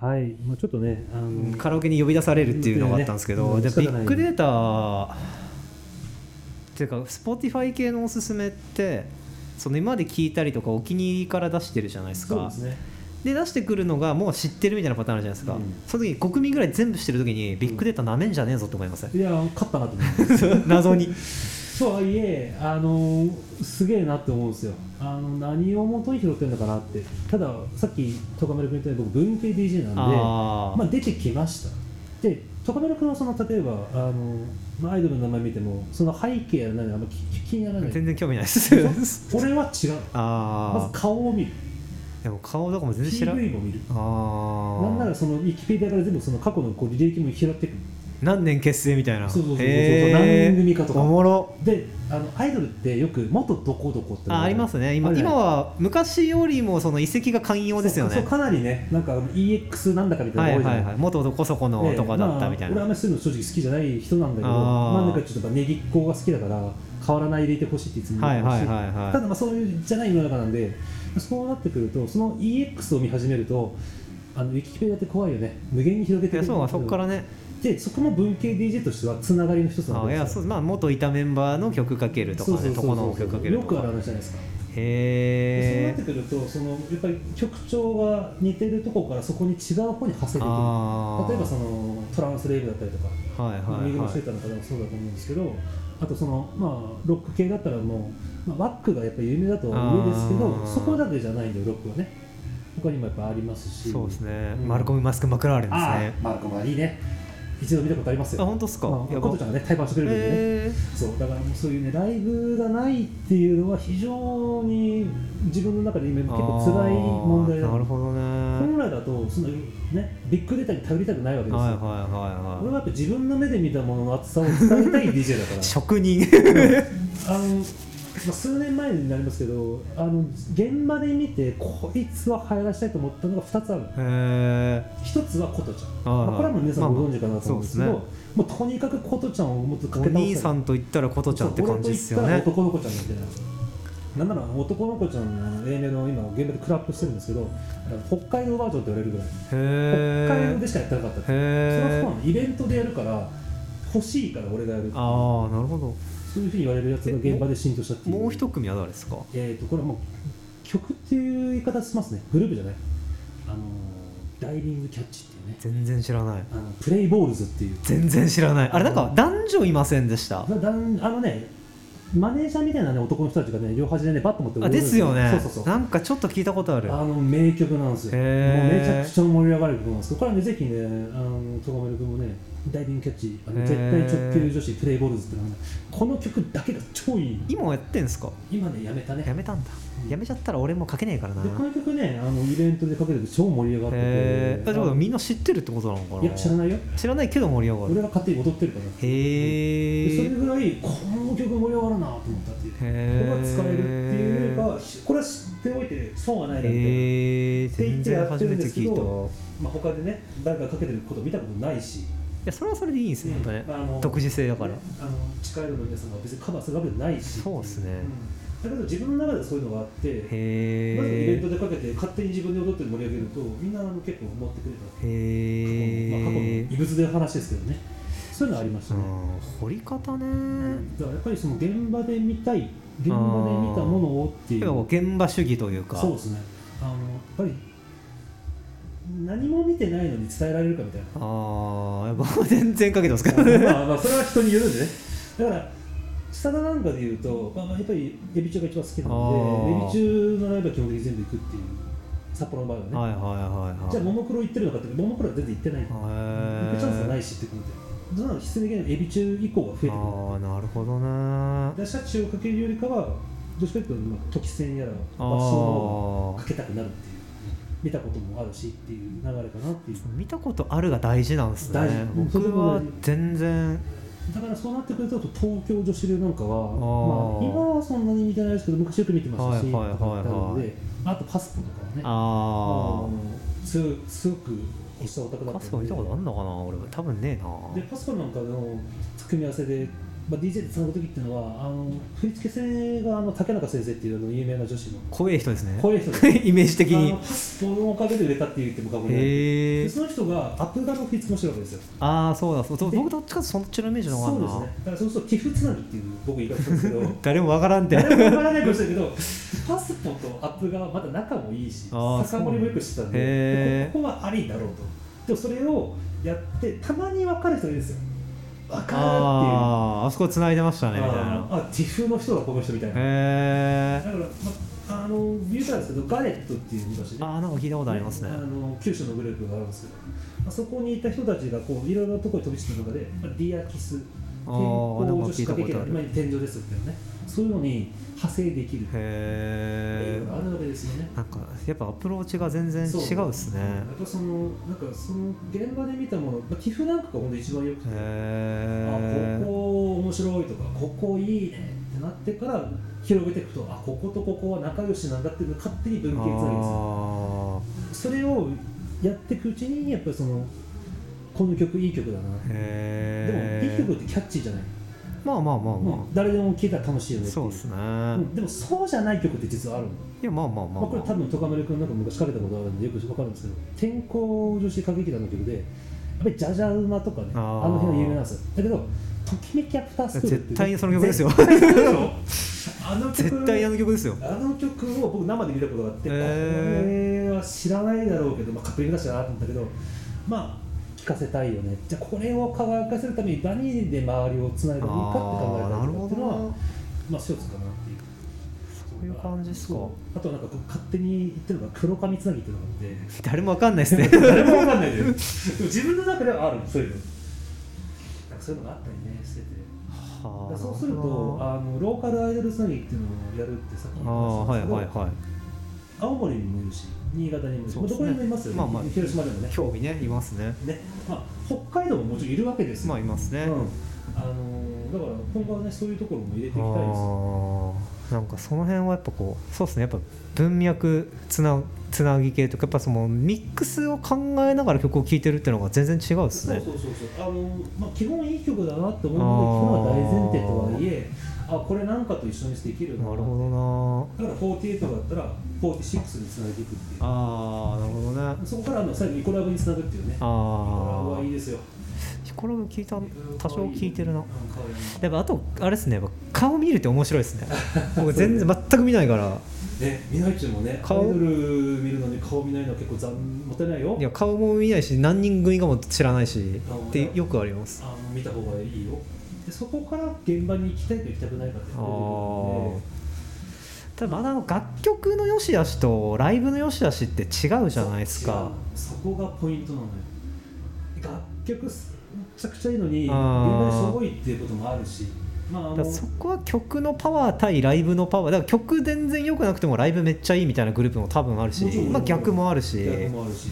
はい、まあ、ちょっとね、あのカラオケに呼び出されるっていうのがあったんですけど、うん。で仕方ない。ビッグデータっていうか Spotify 系のおすすめってその今まで聞いたりとかお気に入りから出してるじゃないですか。ですね。で出してくるのがもう知ってるみたいなパターンあるじゃないですか、うん。その時に5組ぐらい全部知ってる時にビッグデータなめんじゃねえぞって思いません、いや、勝ったなと思う。謎にとはいえ、あのすげえなって思うんですよ。あの何を元に拾ってるのかなって。ただ、さっき、トカメル君言ったように僕、文系 DJ なんで、まあ、出てきました。で、トカメル君はその例えばあの、まあ、アイドルの名前見ても、その背景やら何あんま気気にならない。全然興味ないです俺は違う。まあず顔を見る。あでも顔とかも全然知らん PV も見る。あなんなあらそのウィキペディアから全部その過去のこう履歴も拾ってくる。何年結成みたいな。そうそうそうそう。何人組かとか。おもろ。であのアイドルってよく元どこどこってあありますね。今今は昔よりもその遺跡が寛容ですよね。かなりねなんか EX なんだかみたはいいなはい。はい元どこそこのとかだったみたいな、まあ、俺あんまりそういうの正直好きじゃない人なんだけどなんでかちょっとやっぱネギっ子が好きだから変わらないでいてほしいっていつも言うし、はいはいはいはい。ただまあそういうじゃない世の中なんでそうなってくるとその EX を見始めるとあのウィキペディアって怖いよね。無限に広げていやそうかそこからね。でそこも文系 DJ としてはつながりの一つなあいわけですよやそうまあ元いたメンバーの曲かけるとかねとこの曲かけるとよくあるか話じゃないですか。そうなへえってくるとそのやっぱり曲調が似てるところからそこに違う方に派生できる。あー。例えばそのトランスレイブだったりとかはいはいはい。シェーターの方もそうだと思うんですけどあとそのまあロック系だったらもう、まあ、ワックがやっぱり有名だとは上ですけどあー。そこだけじゃないんでロックはね他にもやっぱありますし。そうですね、うん。マルコム・マスク・マクラーレンですあね。あマルコムはいいね。一度見たことありますよ。あ本当っすか？まあコトちゃんがね対バンしてくれるんでね、えそうだからもうそういうねライブがないっていうのは非常に自分の中で今結構辛い問題だなるほどね。本来だとそのねビッグデータに頼りたくないわけですよ、はいはいはいは俺はやっぱ自分の目で見たものの厚さを伝えたい DJ だから。い 職人。あの、まあ、数年前になりますけどあの現場で見てこいつは流行らしたいと思ったのが2つあるへえ一つは琴ちゃん、まあこれはもう皆さんご存知かなと思うんですけど、まあまあもうとにかく琴ちゃんをもっとかおけたい兄さんと言ったら琴ちゃんって感じですよね。男の子ちゃんみたいな。なんなら男の子ちゃんの A メロ今現場でクラップしてるんですけど北海道バージョンって言われるぐらい。北海道でしかやってなかったそのイベントでやるから欲しいから俺がやるああなるほどそういうふうに言われるやつが現場で浸透したっていう。もう一組は誰ですか？えー、とこれはもう曲っていう言い方しますね。グループじゃない。あのダイビングキャッチっていうね。全然知らない。あのプレイボールズっていう。全然知らない。あれなんか男女いませんでした？あのねマネージャーみたいな、ね、男の人たちがね両端でねバット持ってあですよね。そうそうそう。なんかちょっと聞いたことある。あの名曲なんですよ。もうめちゃくちゃ盛り上がる曲なんですけどこれはねぜひねあのトガメル君もねダイビングキャッチあの絶対直球女子プレイボールズってのこの曲だけが超いい。今もやってんすか？今ねやめたね。やめたんだ。うん。やめちゃったら俺も書けねえからな。でこの曲ねあのイベントでかけてて超盛り上がってて。へえでもあみんな知ってるってことなのかな？いや知らないよ。知らないけど盛り上が俺るが勝手に踊ってるから。でそれへえぐらいこの曲盛り上がるなと思ったっていう。こへれが使えるっていうかこれは知っておいて損はないなみたいな、へえって言全ってやって然初めてるんですけど聞いたわ。まあ、他でね誰かがかけてること見たことないし。いやそれはそれでいいんですよやっぱね。独自性だから。ねあの地下アイドルの皆さんが別にカバーするわけないし。そうっすね。うんだけど自分の中でそういうのがあってへまずイベントえでかけて勝手に自分で踊って盛り上げるとみんなあの結構持ってくれた。へまあ、過去のえ異物で話ですけどね。そういうのありましたね、うん掘り方ね。だからやっぱりその現場で見たい現場で見たものをっていう。現場主義というか。そうですね。あのやっぱり何も見てないのに伝えられるかみたいな。ああ僕 全然かけてますからまあまあそれは人によるんでね。だから下田なんかで言うと、まあ、まあやっぱりエビ中が一番好きなのでエビ中のライブは基本的に全部行くっていう札幌の場合はね、はいはいはいはいじゃあももクロ行ってるのかってももクロは全然行ってない行くチャンスがないしってことで。そんなの必然的にエビ中以降が増えてくる。ああなるほどね。でシャチをかけるよりかはどっちかというとまあ時戦やら爆笑の方あがかけたくなるっていう見たこともあるしっていう流れかなっていう。あ見たことあるが大事なんですね。僕は全然。だからそうなってくると東京女子流なんかはー。まあ、今はそんなに見てないですけど昔よく見てましたし、はいはいはいはい。あとパスポとかはね。あのすすごく押したオタクだあパスったので。ポ見たことあんのかな俺多分ねえな。でパスポなんかの組み合わせでまあ、DJ でつなぐ時っていうのはあの振付先があの竹中先生っていうあの有名な女子の。怖い人ですね。こういう人 イメージ的に。あのパスポのおかげで売れたって言っても過言でない。へでえその人がアップガの振り付けもしてるわけですよ。ああそうだそう僕どっちかそっちのイメージのそうですね。だからそうすると TIFF つなぎっていう僕言い方するんですけど。誰もわからんって。誰もわからないかもしれないけどパスポとアップがまた仲もいいし酒盛りもよくしてたんでここはありだろうと。でもそれをやってたまに分かる人いるんですよ分かるっていう。あああそこ繋いでましたねみたいな。ああ TIFF の人がこの人みたいな。へえだから、まあの言うたらですけどガレットっていう昔ね。ああなんか聞いたことありますね。あの九州のグループがあるんですけど、まあ、そこにいた人たちがこういろいろなところに飛び散った中で、まあ、ディアキスあ健ーなんか康女子歌劇聞いたことある。団今天井ですけどねそういうのに派生できる。へえあるわけですよね。なんかやっぱアプローチが全然違うっすね。やっぱそのなんかその現場で見たもの、まあ、寄付なんかが本当一番よくて、へあえここ面白いとかここいいねってなってから広げていくとあこことここは仲良しなんだっていうのを勝手に分岐つなんです。それをやっていくうちにやっぱりそのこの曲いい曲だな。ー。でもいい曲ってキャッチーじゃない、まあまあまあまもう誰でも聴いたら楽しいよねそうですね。うん。でもそうじゃない曲って実はあるの、いやまあまあまあまあ、これ多分徳丸君なんか昔かけたことあるんでよくわかるんですけど天候女子歌劇団の曲でやっぱりジャジャ馬とかねあー。あの辺は有名なんですよ。だけどときめきアフタースクールって絶対にその曲ですよ。あの曲。絶対あの曲ですよ。あの曲を僕生で見たことがあって、へこれは知らないだろうけど、まあ、勝手に出したなと思ったけどまあ聞かせたいよね。じゃあこれを輝かせるために何で周りをつないだらいいかって考えたりっていうのはなまあ一つかなっていう。そういう感じですか。あとはなんかこう勝手に言ってるのが黒髪つなぎっていうのがあって。誰もわかんないですね。誰もわかんないで自分の中ではあるそういうの。なんかそういうのがあったりねしてて。だはあそうするとあのローカルアイドルつなぎっていうのをやるってさっきああはいはいはい。青森にもいるし新潟にもいるし、そうですね。どこにもいますよね、まあまあ広島でもね。興味ねいますね。ね、まあ、北海道ももちろんいるわけですよ、まあいますね、うん。あのーだから今後はねそういうところも入れていきたいです。なんかその辺はやっぱこうそうですね。やっぱ文脈つなつなぎ系とかやっぱそのミックスを考えながら曲を聴いてるっていうのが全然違うですね。そうそうそう。そうあの、まあ、基本いい曲だなって思うのが基本は大前提とはいえあこれなんかと一緒にできるななるほどな。だから48だったら46につなげていくっていう。ああなるほどね。そこからあの最後イコラブにつなぐっていうね。イコラブあはいいですよ。あこれも聞いた多少聞いてるな。やっぱあとあれですね。やっぱ顔見るって面白い ですね。僕全然全く見ないから。ね、見ないっちゅうもね、アイ顔ドル見るのに顔見ないのは結構残もったいないよ。いや顔も見ないし何人組かも知らないしあってよくあります。あの見た方がいいよ。でそこから現場に行きたいか行きたくないかってあ出て。くるのただまだあの楽曲の良し悪しとライブの良し悪しって違うでじゃないですか。そこがポイントなのよ。楽曲すめちゃくちゃいいのに、現場にしょぼいっていうこともあるし、まあ、そこは曲のパワー対ライブのパワー。だから曲全然良くなくてもライブめっちゃいいみたいなグループも多分あるし。まあ、逆もあるし。逆もあるし。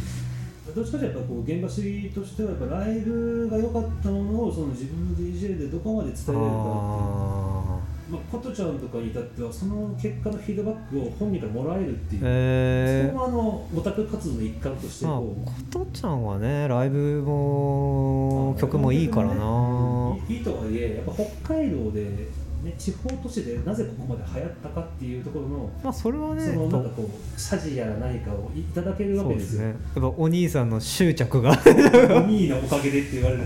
どっちかというとやっぱこう現場主義としてはやっぱライブが良かったものをその自分の DJ でどこまで伝えられるかっていうあまあ、琴ちゃんとかに至ってはその結果のフィードバックを本人からもらえるっていーう、えーそれもあのオタク活動の一環としてまあこう、琴ちゃんはねライブも曲もいいからな、うんいいいとはいえやっぱ北海道で、ね、地方都市でなぜここまで流行ったかっていうところの、まあそれはねそのなんかこう謝辞やら何かをいただけるわけですすよね。やっぱお兄さんの執着が。お兄のおかげでって言われる。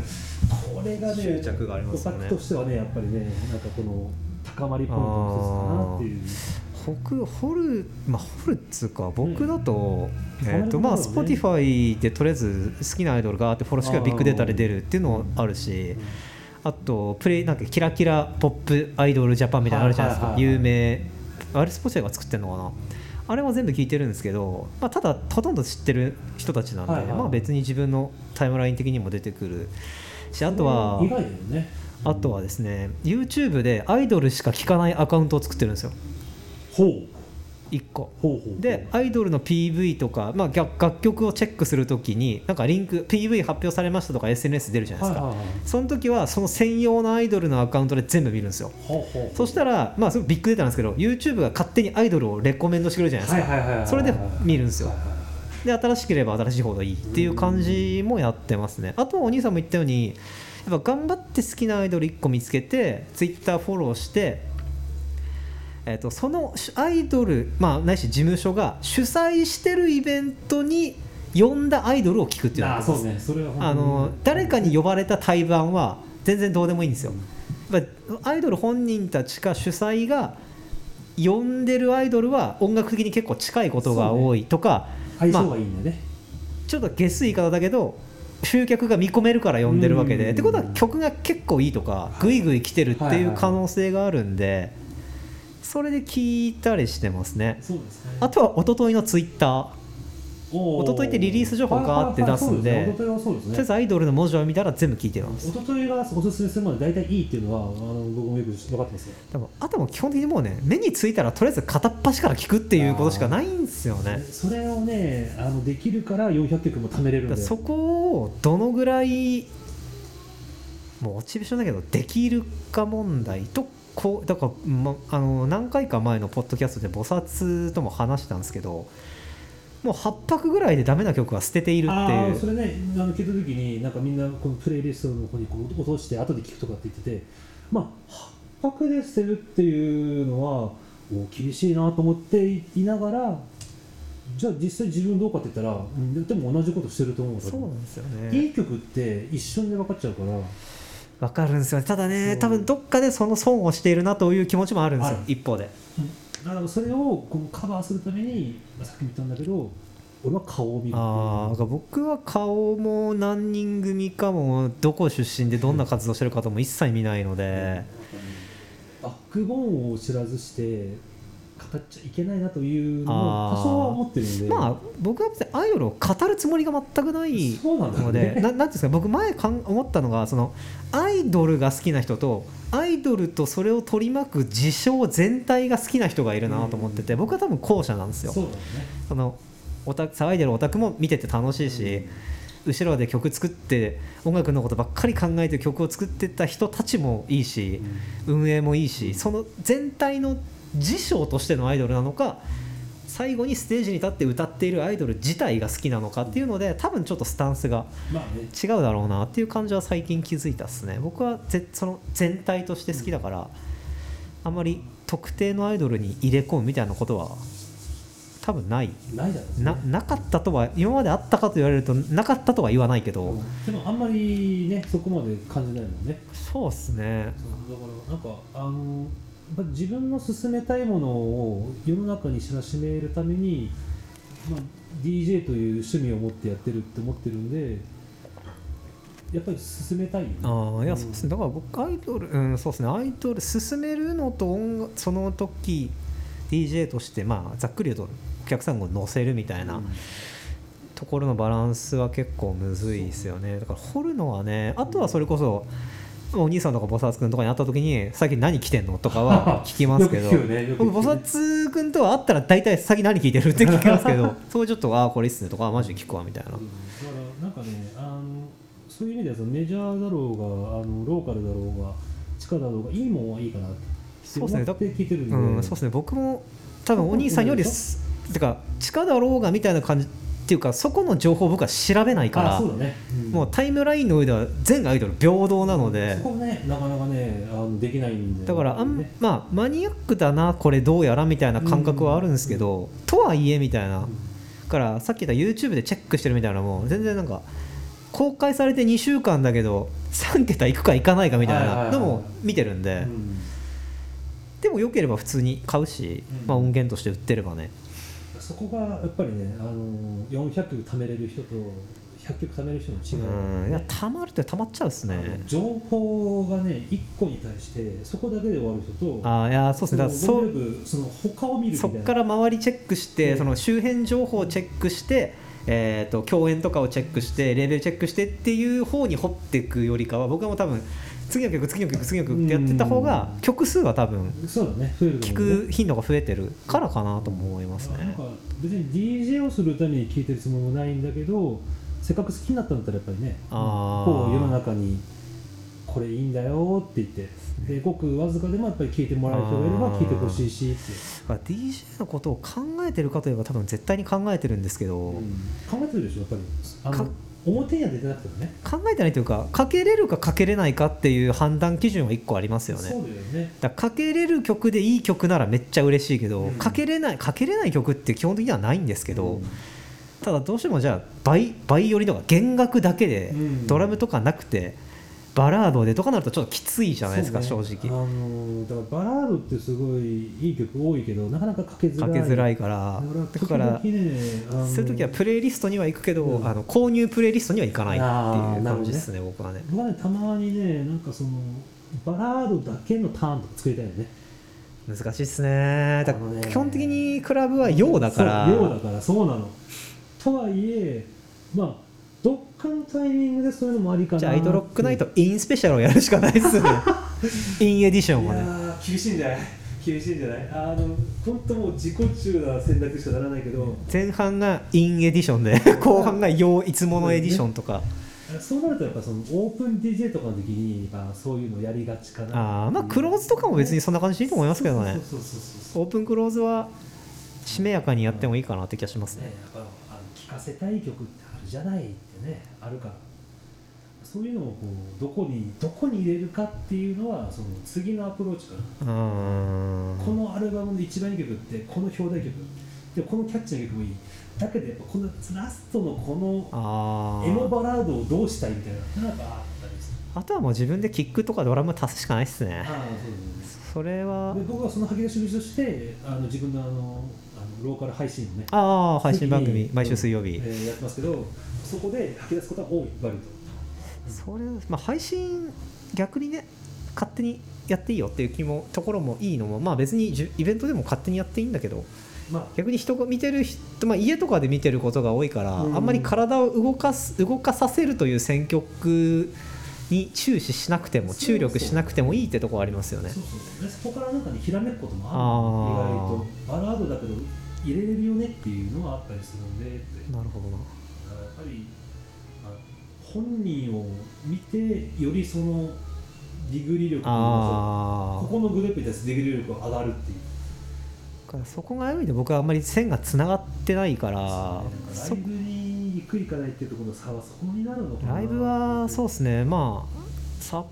これがね執着がありますよね。としてはねやっぱりねなんかこの高まりポイントの一つかなっていう。僕ホルまあホルっつうか。僕だと、うん。えっ、とまあたまに Spotify でとりあえず好きなアイドルがあってフォローしかビッグデータで出るっていうのもあるしあとプレイなんかキラキラポップアイドルジャパンみたいなのあるじゃないですか、有名。あれ Spotify が作ってるのかな。あれは全部聞いてるんですけど、まあ、ただほとんど知ってる人たちなんで、はいはい。まあ、別に自分のタイムライン的にも出てくる。しあとはね。あとはですね YouTube でアイドルしか聞かないアカウントを作ってるんですよ。ほう1個。でアイドルの PV とか、まあ、楽楽曲をチェックするときになんかリンク PV 発表されましたとか SNS 出るじゃないですか、はいはいはい。その時はその専用のアイドルのアカウントで全部見るんですよ。そしたらまあそれビッグデータなんですけど YouTube が勝手にアイドルをレコメンドしてくれるじゃないですか、それで見るんですよ。はいはいはいで新しければ新しい方がいいっていう感じもやってますね。あとはお兄さんも言ったようにやっぱ頑張って好きなアイドル1個見つけてツイッターフォローして、えー、とそのアイドル、まあ、ないし事務所が主催してるイベントに呼んだアイドルを聞くっていうのがあそうね。それはあの誰かに呼ばれた対バンは全然どうでもいいんですよ。やっぱアイドル本人たちか主催が呼んでるアイドルは音楽的に結構近いことが多いとか、相性がいいね、ちょっと下水言い方だけど集客が見込めるから呼んでるわけうん。でってことは曲が結構いいとかグイグイ来てるっていう可能性があるんでそれで聞いたりしてますね。そうですね。あとは一昨日のツイッター。お一昨日ってリリース情報ガーって出すんでとりあえずアイドルの文字を見たら全部聞いてます。一昨日がおすすめするまで大体いいっていうのはあの僕もよく分かってますよ。でもあとも基本的にもうね目についたらとりあえず片っ端から聞くっていうことしかないんですよね。それをねあのできるから400曲も貯めれるんで。そこをどのぐらいもうモチベーションだけどできるか問題とこうだから、ま、あの何回か前のポッドキャストで菩薩とも話したんですけどもう8泊ぐらいでダメな曲は捨てているってあいう。ーそれねあの聞いた時になんかみんなこのプレイリストの方にこう落として後で聞くとかって言っててまあ8泊で捨てるっていうのはお厳しいなと思っていながらじゃあ実際自分どうかって言ったらうんでも同じことしてると思うそうなんですよいねい曲って一瞬で分かっちゃうからわかるんですよね。ただね多分どっかでその損をしているなという気持ちもあるんですよ。一方で。だからそれをこうカバーするためにまあさっきも言ったんだけど俺は顔を見るあ僕は顔も何人組かもどこ出身でどんな活動してるかとも一切見ないので、バックボーンを知らずして語っちゃいけないなというのもあー多少は思ってるんで。まあ僕は別にアイドルを語るつもりが全くないので、ねななんていうんですか僕前かん思ったのがそのアイドルが好きな人とアイドルとそれを取り巻く事象全体が好きな人がいるなと思ってて、僕は多分後者なんですよ。そね。そのオタク騒いでるオタクも見てて楽しいし、後ろで曲作って音楽のことばっかり考えて曲を作ってた人たちもいいし、運営もいいしその全体の事象としてのアイドルなのか最後にステージに立って歌っているアイドル自体が好きなのかっていうので多分ちょっとスタンスが違うだろうなっていう感じは最近気づいたっすね。僕はぜその全体として好きだから、あんまり特定のアイドルに入れ込むみたいなことは多分ない。ないだろうね。ななかったとは今まであったかと言われるとなかったとは言わないけど、でもあんまりねそこまで感じないもんね。そうっすね。だからなんかあの自分の進めたいものを世の中に知らしめるために、まあ、DJ という趣味を持ってやってるって思ってるんでやっぱり進めたいよね。ああいやそうですね。だから僕アイドルうんそうですね。アイドル進めるのと音楽その時 DJ としてまあざっくり言うとお客さんを乗せるみたいな、うん。ところのバランスは結構むずいですよね。だから掘るのはねあとはそれこそお兄さんとか菩薩君とかに会った時に最近何着てんのとかは 聞きますけど、僕菩薩君とは会ったら大体最近何聞いてるって聞きますけど そうちょっとああこれいいっすねとかあマジで聞くわみたいな。うん。だからなんかねあのそういう意味ではそのメジャーだろうがあのローカルだろうが地下だろうがいいもんはいいかなってそうですね思って聞いてるんで、うん、そうですね。僕も多分お兄さんよりすてか地下だろうがみたいな感じっていうかそこの情報を僕は調べないからあそうだね、ん。もうタイムラインの上では全アイドル平等なのでそこねなかなかねあのできないんで。だからあん、ね。まあマニアックだなこれどうやらみたいな感覚はあるんですけど、とはいえみたいな、だからさっき言った YouTube でチェックしてるみたいなのも全然なんか公開されて2週間だけど3桁いくかいかないかみたいなのも見てるんで、うん。でもよければ普通に買うし、うん。まあ、音源として売ってればね。そこがやっぱりねあの400曲貯めれる人と100曲貯める人の違い、うん。いやたまるってたまっちゃうっすね。情報がね1個に対してそこだけで終わる人とああいやそうですね。だそうごくよくその他を見るみたいな。そこから周りチェックして、うん。その周辺情報をチェックして、えー、と共演とかをチェックしてレベルチェックしてっていう方に掘っていくよりかは僕はもう多分次の曲次の曲次の曲ってやってた方が曲数は多分そうだね増えると聞思う。ねく頻度が増えてるからかなとも思いますね。別に DJ をするために聞いてるつもりもないんだけどせっかく好きになったんだったらやっぱりねこう世の中にこれいいんだよって言ってでごくわずかでもやっぱり聞いてもらえる人がいれば聞いてほしいしって、DJ のことを考えてるかといえば多分絶対に考えてるんですけど、うん。考えてるでしょやっぱり。あのか表には出てなくてもね。考えてないというかかけれるかかけれないかっていう判断基準は1個ありますよね。そうだよね。だかけれる曲でいい曲ならめっちゃ嬉しいけど、うん。かけれないかけれない曲って基本的にはないんですけど、うん。ただどうしてもじゃあバイバイオリンとか弦楽だけでうん。ドラムとかなくてバラードでとかなるとちょっときついじゃないですか、ね。正直。あのだからバラードってすごいいい曲多いけどなかなかかけづらい。かけづらいから。だからそういう時はプレイリストには行くけど、うん。あの購入プレイリストには行かないっていう感じですね僕はね。僕はねたまにねなんかそのバラードだけのターンとか作りたいよね。難しいっすね。だから基本的にクラブは陽だから。そう陽だからそうなの。とはいえまあどっかのタイミングでそういうのもありかなじゃあアイドロックナイト陰スペシャルをやるしかないっすね。陰エディションをね。いやー厳しいんじゃない？厳しいんじゃない？あの本当もう自己中な選択しかならないけど。前半が陰エディションで 後半が陽いつものエディションとか。そうなるとやっぱそのオープン DJ とかの時に、まあ、そういうのやりがちかな。ああまあクローズとかも別にそんな感じでいいと思いますけどね。オープンクローズはしめやかにやってもいいかなって気がしますね。ねやっぱあの聴かせたい曲ってじゃないってねあるから。そういうのをこうどこにどこに入れるかっていうのはその次のアプローチかな、このアルバムの一番いい曲ってこの表題曲。でこのキャッチーな曲もいい。だけどやっぱこのラストのこのあエモーバラードをどうしたいみたいななんかあったりする。あとはもう自分でキックとかドラム足すしかないっすね。ああそうですそれは。ねで僕はその吐き出し口としてあの自分のあのローカル配信をねああ配信番組毎週水曜日、えーやってますけどそこで吐き出すことは多い割と。それまあ配信逆にね勝手にやっていいよっていう気もところもいいのもまあ別にじゅイベントでも勝手にやっていいんだけどまあ逆に人が見てる人、まあ、家とかで見てることが多いから、うん。あんまり体を動かす動かさせるという選曲に注視しなくても注力しなくてもいいってところありますよね。そうそう。でそこからなんかにひらめくこともあるあー。意外と。バラードだけど入れれるよねっていうのはあったりするんでなるほど。なやっぱりあ本人を見てよりそのディグリ力あここのグループに対するディグリ力が上がるっていう。からそこがある意味で僕はあんまり線がつながってないからラそイブに行く行かないっていうところの差はそこになるのかなライブはそうですね。まあさ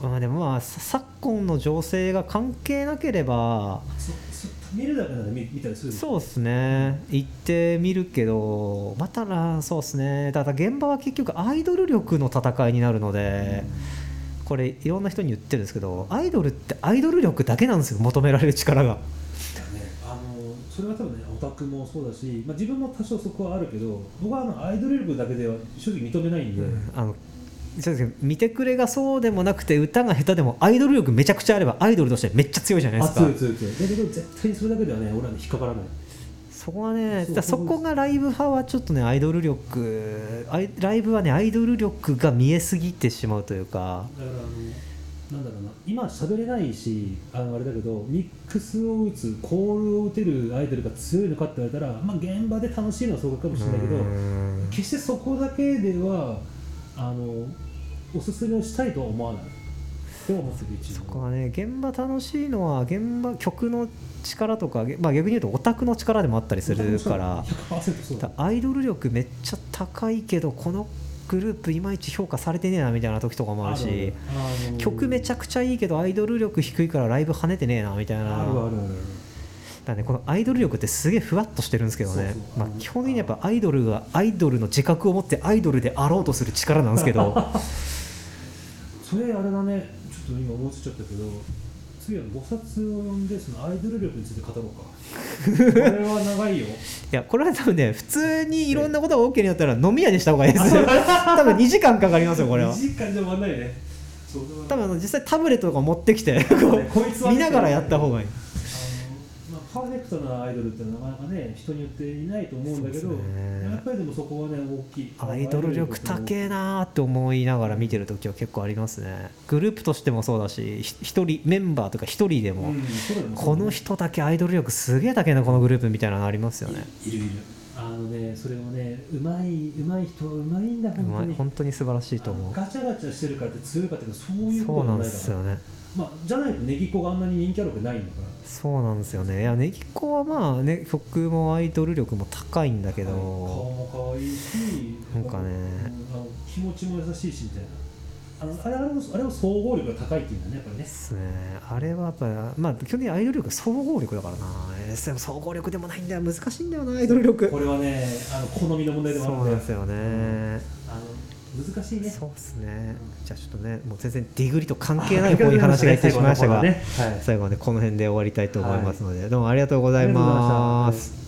まあでもまあさ昨今の情勢が関係なければそそ見るだけなら見見たりするそうですね。行ってみるけどまたなそうですね。ただ現場は結局アイドル力の戦いになるので、これいろんな人に言ってるんですけどアイドルってアイドル力だけなんですよ求められる力が。ね、あのそれは多分ねオタクもそうだし、まあ、自分も多少そこはあるけど僕はあのアイドル力だけでは正直認めないんで、あのそうですね見てくれがそうでもなくて歌が下手でもアイドル力めちゃくちゃあればアイドルとしてめっちゃ強いじゃないであすか。強い強い強い。だけど絶対にそれだけではね俺はね引っかからない。そこはねそうだそこがライブ派はちょっとねアイドル力アイライブはねアイドル力が見えすぎてしまうというか。だからあのなんだろうな。今喋れないしあのあれだけどミックスを打つコールを打てるアイドルが強いのかって言われたら、まあ、現場で楽しいのはそうかもしれないけど決してそこだけではあのおすすめをしたいとは思わない？って思ってる一そ応こはね現場楽しいのは現場曲の力とか、まあ、逆に言うとオタクの力でもあったりするから。100%そうだだアイドル力めっちゃ高いけどこのグループいまいち評価されてねえなみたいな時とかもあるし曲めちゃくちゃいいけどアイドル力低いからライブ跳ねてねえなみたいなだねこのアイドル力ってすげえふわっとしてるんですけどねまあ、基本的にやっぱアイドルがアイドルの自覚を持ってアイドルであろうとする力なんですけどそれあれだね。ちょっと今思いついちゃったけど次は5冊を読んでそのアイドル力について語ろうか。これは長いよ。いやこれは多分ね普通にいろんなことが OK になったら飲み屋にした方がいいです。多分2時間かかりますよこれは。2時間じゃ終わんないね。多分実際タブレットとか持ってきて見ながらやった方がいいまあ、パーフェクトなアイドルってのはなかなかね人によっていないと思うんだけど、ね。やっぱりでもそこはね大きい。アイドル力高えなーって思いながら見てる時は結構ありますね。グループとしてもそうだしひ一人メンバーとか一人でも、うんね。この人だけアイドル力すげえだけなこのグループみたいなのありますよね。いるいる。あのねそれをねうまいうまい人はうまいんだ本当に本当に素晴らしいと思う。ガチャガチャしてるからって強いかっていうとそういうそうなんことじゃないから。ですよね。まあ、じゃないとネギっ子があんなに人気あるわけないんだからそうなんですよね。いやネギっ子はまあね曲もアイドル力も高いんだけど。顔も可愛いしなんかね。うんあのちも優しいしみたいな。あのあれあれもあれも総合力が高いっていうんだねやっぱりね。ですね。あれはやっぱまあ基本的にアイドル力総合力だからな。えーでも総合力でもないんだよ。難しいんだよなアイドル力。これはねあの好みの問題でもあるんだよ。そうなんですよね、あの難しいね。そうですね。じゃあちょっとねもう全然ディグリと関係ない方に話がいってしまいましたが、最後はね。この辺で終わりたいと思いますので、どうもありがとうございます。